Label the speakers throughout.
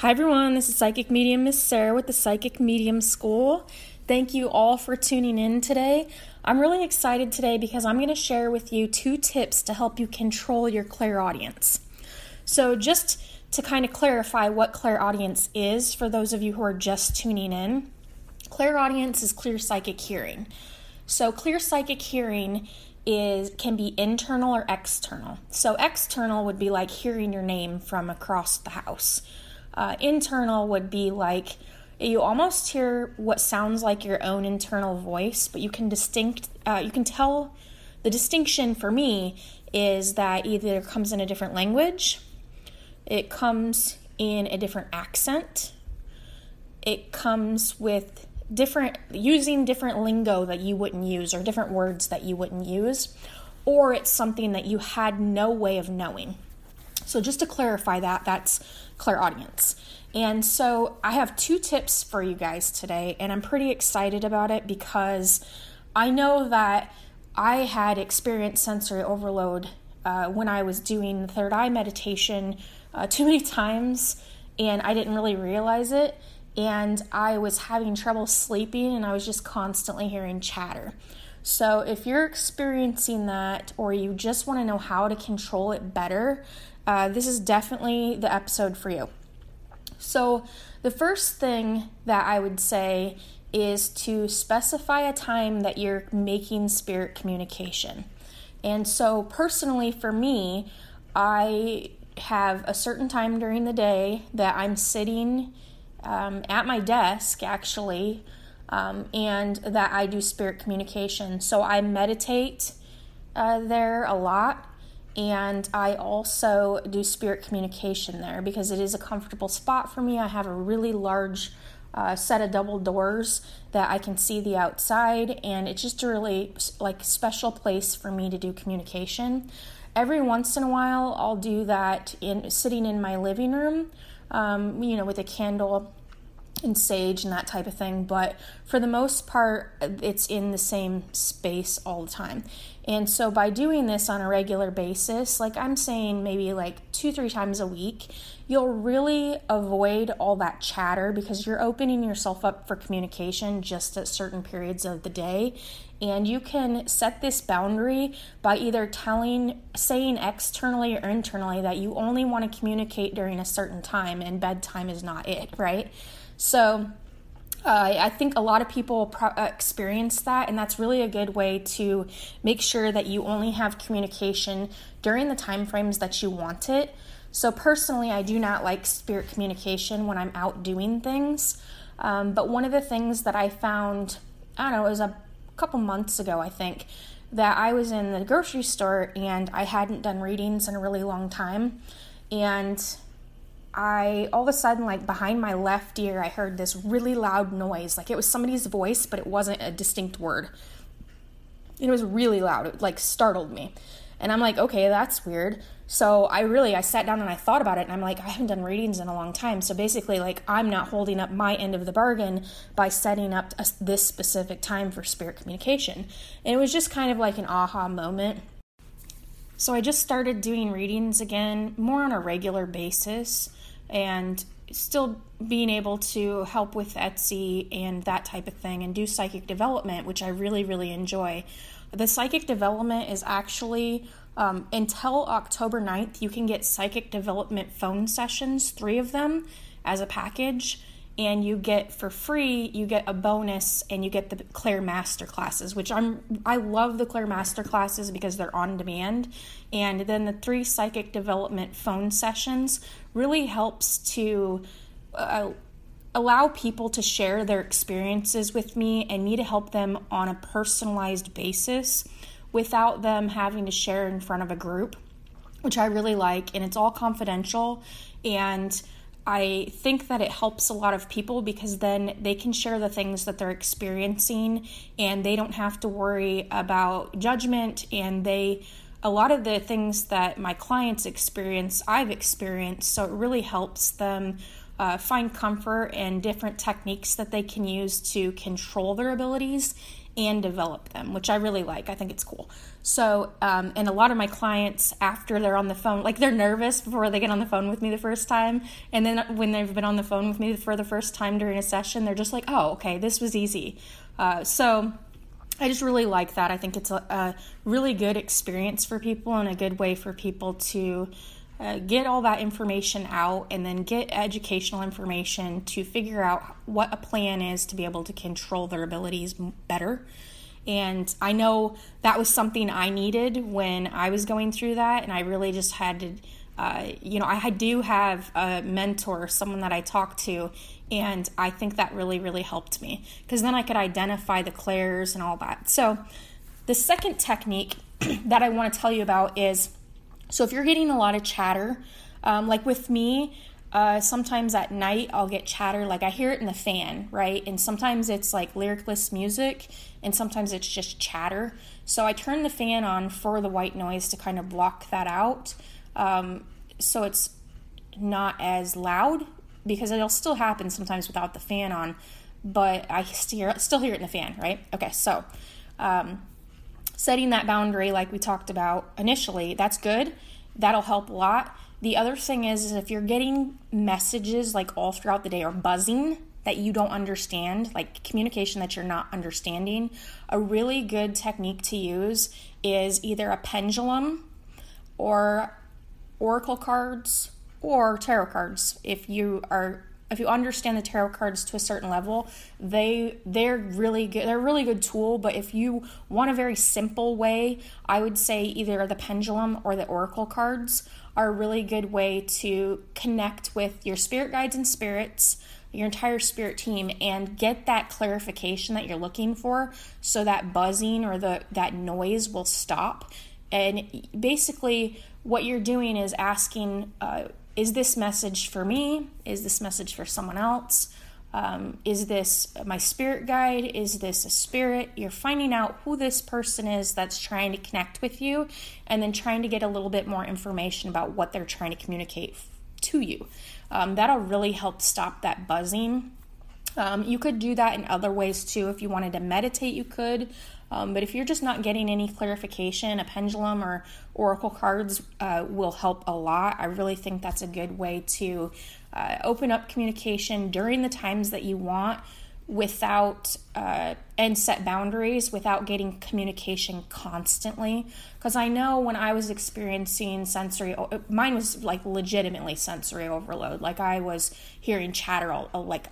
Speaker 1: Hi, everyone. This is Psychic Medium Miss Sarah with the Psychic Medium School. Thank you all for tuning in today. I'm really excited today because I'm going to share with you two tips to help you control your clairaudience. So, just to kind of clarify what clairaudience is for those of you who are just tuning in, clairaudience is clear psychic hearing. So, clear psychic hearing is can be internal or external. So, external would be like hearing your name from across the house uh, internal would be like you almost hear what sounds like your own internal voice, but you can distinct uh, you can tell the distinction for me is that either it comes in a different language, it comes in a different accent, it comes with different using different lingo that you wouldn't use or different words that you wouldn't use, or it's something that you had no way of knowing. So, just to clarify that, that's clairaudience. And so, I have two tips for you guys today, and I'm pretty excited about it because I know that I had experienced sensory overload uh, when I was doing third eye meditation uh, too many times, and I didn't really realize it. And I was having trouble sleeping, and I was just constantly hearing chatter. So, if you're experiencing that or you just want to know how to control it better, uh, this is definitely the episode for you. So, the first thing that I would say is to specify a time that you're making spirit communication. And so, personally, for me, I have a certain time during the day that I'm sitting um, at my desk, actually, um, and that I do spirit communication. So I meditate uh, there a lot, and I also do spirit communication there because it is a comfortable spot for me. I have a really large uh, set of double doors that I can see the outside, and it's just a really like special place for me to do communication. Every once in a while, I'll do that in sitting in my living room, um, you know, with a candle and sage and that type of thing, but for the most part, it's in the same space all the time. And so, by doing this on a regular basis, like I'm saying, maybe like two, three times a week, you'll really avoid all that chatter because you're opening yourself up for communication just at certain periods of the day. And you can set this boundary by either telling, saying externally or internally that you only want to communicate during a certain time and bedtime is not it, right? So, uh, I think a lot of people pro- uh, experience that, and that's really a good way to make sure that you only have communication during the time frames that you want it. So, personally, I do not like spirit communication when I'm out doing things. Um, but one of the things that I found, I don't know, it was a couple months ago, I think, that I was in the grocery store and I hadn't done readings in a really long time. And I all of a sudden, like behind my left ear, I heard this really loud noise. Like it was somebody's voice, but it wasn't a distinct word. It was really loud. It like startled me. And I'm like, okay, that's weird. So I really I sat down and I thought about it and I'm like, I haven't done readings in a long time. So basically like I'm not holding up my end of the bargain by setting up a, this specific time for spirit communication. And it was just kind of like an aha moment. So I just started doing readings again more on a regular basis and still being able to help with Etsy and that type of thing and do psychic development, which I really, really enjoy. The psychic development is actually um, until October 9th, you can get psychic development phone sessions, three of them as a package and you get for free you get a bonus and you get the clair master classes which i'm i love the clair master classes because they're on demand. And then the three psychic development phone sessions really helps to uh, allow people to share their experiences with me and me to help them on a personalized basis without them having to share in front of a group which i really like. And it's all confidential. And I think that it helps a lot of people because then they can share the things that they're experiencing and they don't have to worry about judgment. And they a lot of the things that my clients experience I've experienced. So it really helps them uh, find comfort and different techniques that they can use to control their abilities and develop them, which I really like. I think it's cool. So, um, and a lot of my clients, after they're on the phone, like they're nervous before they get on the phone with me the first time. And then when they've been on the phone with me for the first time during a session, they're just like, oh, okay, this was easy. Uh, so, I just really like that. I think it's a, a, really good experience for people and a good way for people to uh, get all that information out and then get educational information to figure out what a plan is to be able to control their abilities better. And I know that was something I needed when I was going through that, and I really just had to. Uh, you know, I do have a mentor, someone that I talk to, and I think that really, really helped me because then I could identify the clairs and all that. So, the second technique that I want to tell you about is so if you're getting a lot of chatter, um, like with me, uh, sometimes at night I'll get chatter, like I hear it in the fan, right? And sometimes it's like lyricless music, and sometimes it's just chatter. So I turn the fan on for the white noise to kind of block that out. Um, so it's not as loud because it'll still happen sometimes without the fan on, but I still, hear it in the fan, right? Okay, so um, setting that boundary, like we talked about initially, that's good. That'll help a lot. The other thing is, is if you're getting messages like all throughout the day or buzzing that you don't understand, like communication that you're not understanding, a really good technique to use is either a pendulum or oracle cards or tarot cards if you are if you understand the tarot cards to a certain level, they they're really good. They're a really good tool. But if you want a very simple way, I would say either the pendulum or the oracle cards are a really good way to connect with your spirit guides and spirits, your entire spirit team, and get that clarification that you're looking for, so that buzzing or the that noise will stop. And basically, what you're doing is asking. Uh, is this message for me? Is this message for someone else? Um, is this my spirit guide? Is this a spirit? You're finding out who this person is that's trying to connect with you and then trying to get a little bit more information about what they're trying to communicate to you. Um, that'll really help stop that buzzing. Um, you could do that in other ways too. If you wanted to meditate, you could. Um, but if you're just not getting any clarification, a pendulum or oracle cards uh, will help a lot. I really think that's a good way to uh, open up communication during the times that you want without uh, and set boundaries without getting communication constantly because i know when i was experiencing sensory mine was like legitimately sensory overload like i was hearing chatter like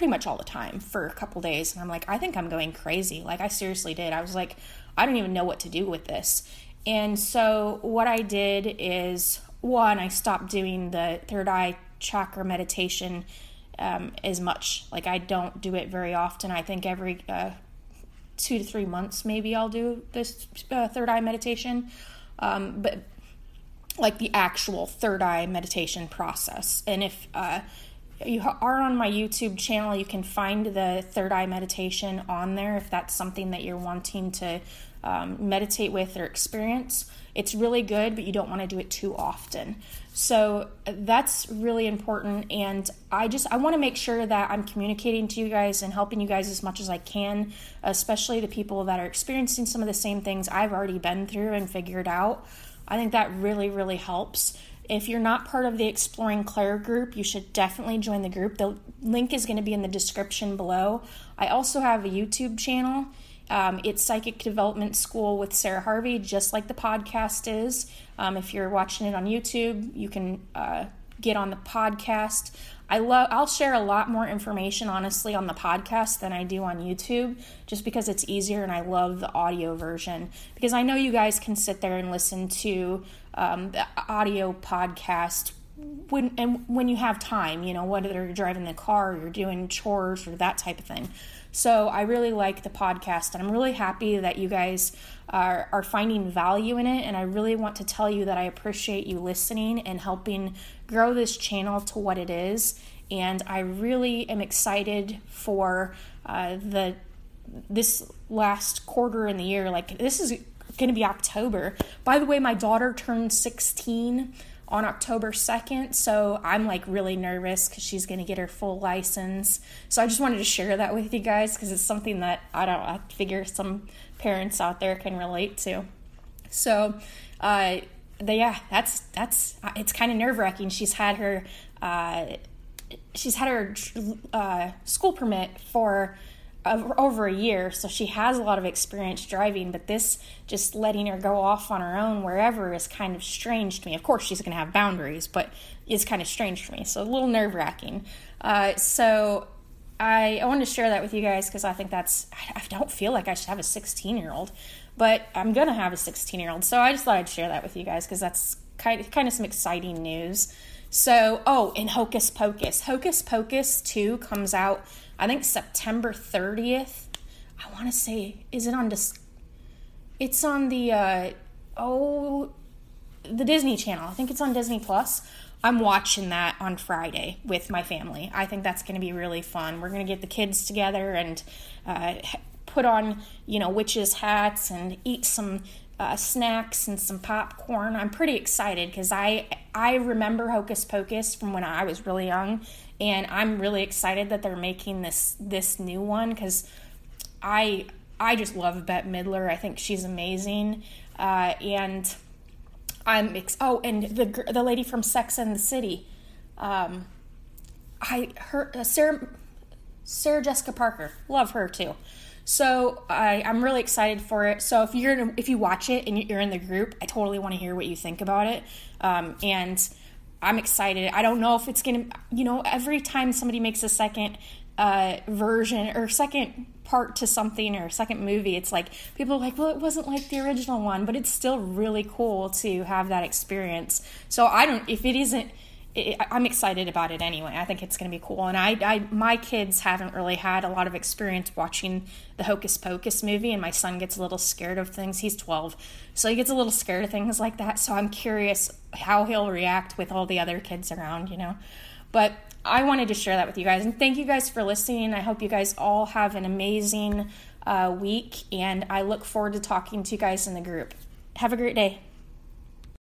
Speaker 1: pretty much all the time for a couple days. And I'm like, I think I'm going crazy. Like, I seriously did. I was like, I don't even know what to do with this. And so, what I did is one, I stopped doing the third eye chakra meditation um, as much. Like, I don't do it very often. I think every uh, two to three months, maybe I'll do this uh, third eye meditation. Um, but like the actual third eye meditation process. And if uh, you are on my YouTube channel, you can find the third eye meditation on there if that's something that you're wanting to um, meditate with or experience. It's really good, but you don't want to do it too often. So that's really important. And I just I want to make sure that I'm communicating to you guys and helping you guys as much as I can, especially the people that are experiencing some of the same things I've already been through and figured out. I think that really, really helps. If you're not part of the Exploring Claire group, you should definitely join the group. The link is going to be in the description below. I also have a YouTube channel. Um, it's Psychic Development School with Sarah Harvey, just like the podcast is. Um, if you're watching it on YouTube, you can uh, get on the podcast. I love I'll share a lot more information honestly on the podcast than I do on YouTube just because it's easier and I love the audio version because I know you guys can sit there and listen to um, the audio podcast when and when you have time, you know, whether you're driving the car or you're doing chores or that type of thing. So I really like the podcast, and I'm really happy that you guys are, are finding value in it. And I really want to tell you that I appreciate you listening and helping grow this channel to what it is. And I really am excited for uh, the this last quarter in the year. Like this is going to be October. By the way, my daughter turned 16 on October 2nd. So I'm like really nervous because she's going to get her full license. So I just wanted to share that with you guys because it's something that I don't, I figure some parents out there can relate to. So, uh, the, yeah, that's, that's, it's kind of nerve wracking. She's had her, uh, she's had her uh, school permit for over a year, so she has a lot of experience driving, but this just letting her go off on her own wherever is kind of strange to me. Of course, she's going to have boundaries, but it's kind of strange for me, so a little nerve wracking. Uh, so I, I wanted to share that with you guys because I think that's, I, I don't feel like I should have a 16 year old, but I'm to have a 16 year old, so I just thought I'd share that with you guys because that's kind of, kind of some exciting news. So, oh, and Hocus Pocus. Hocus Pocus 2 comes out I think September 30th. I want to say, is it on this? It's on the uh, oh, the Disney Channel. I think it's on Disney Plus. I'm watching that on Friday with my family. I think that's going to be really fun. We're going to get the kids together and uh, put on, you know, witches' hats and eat some uh, snacks and some popcorn. I'm pretty excited because I I remember Hocus Pocus from when I was really young, and I'm really excited that they're making this this new one because I I just love Bette Midler. I think she's amazing, uh, and I'm ex- oh, and the the lady from Sex and the City, um, I her uh, Sarah Sarah Jessica Parker, love her too. So I, I'm really excited for it. So if you're if you watch it and you're in the group, I totally want to hear what you think about it. Um, and I'm excited. I don't know if it's gonna, you know, every time somebody makes a second uh, version or second part to something or second movie, it's like people are like, well, it wasn't like the original one, but it's still really cool to have that experience. So I don't, if it isn't it, I'm excited about it anyway. I think it's going to be cool. And I, I, my kids haven't really had a lot of experience watching the Hocus Pocus movie, and my son gets a little scared of things. He's 12, so he gets a little scared of things like that. So I'm curious how he'll react with all the other kids around, you know. But I wanted to share that with you guys, and thank you guys for listening. I hope you guys all have an amazing uh, week, and I look forward to talking to you guys in the group. Have a great day.